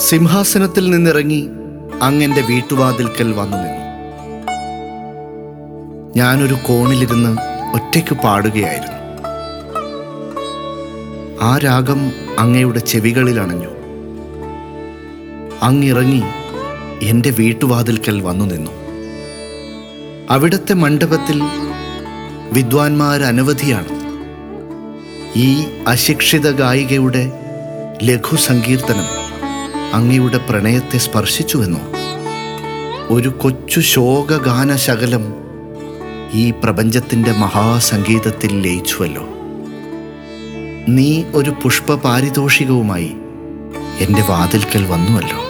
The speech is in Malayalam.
സിംഹാസനത്തിൽ നിന്നിറങ്ങി അങ്ങെന്റെ വീട്ടുവാതിൽക്കൽ വന്നു നിന്നു. ഞാനൊരു കോണിലിരുന്ന് ഒറ്റയ്ക്ക് പാടുകയായിരുന്നു. ആ രാഗം അങ്ങയുടെ ചെവികളിൽ അണഞ്ഞു. അങ്ങിറങ്ങി എന്റെ വീട്ടുവാതിൽക്കൽ വന്നു നിന്നു. അവിടുത്തെ മണ്ഡപത്തിൽ വിദ്വാൻമാർ അനവധിയാണ് ഈ അശിക്ഷിത ഗായികയുടെ ലഘു സങ്കീർത്തനം അങ്ങയുടെ പ്രണയത്തെ സ്പർശിച്ചുവെന്നോ? ഒരു കൊച്ചു ശോകഗാന ശകലം ഈ പ്രപഞ്ചത്തിന്റെ മഹാസംഗീതത്തിൽ ലയിച്ചുവല്ലോ. നീ ഒരു പുഷ്പ പാരിതോഷികവുമായി എന്റെ വാതിൽക്കൽ വന്നുവല്ലോ.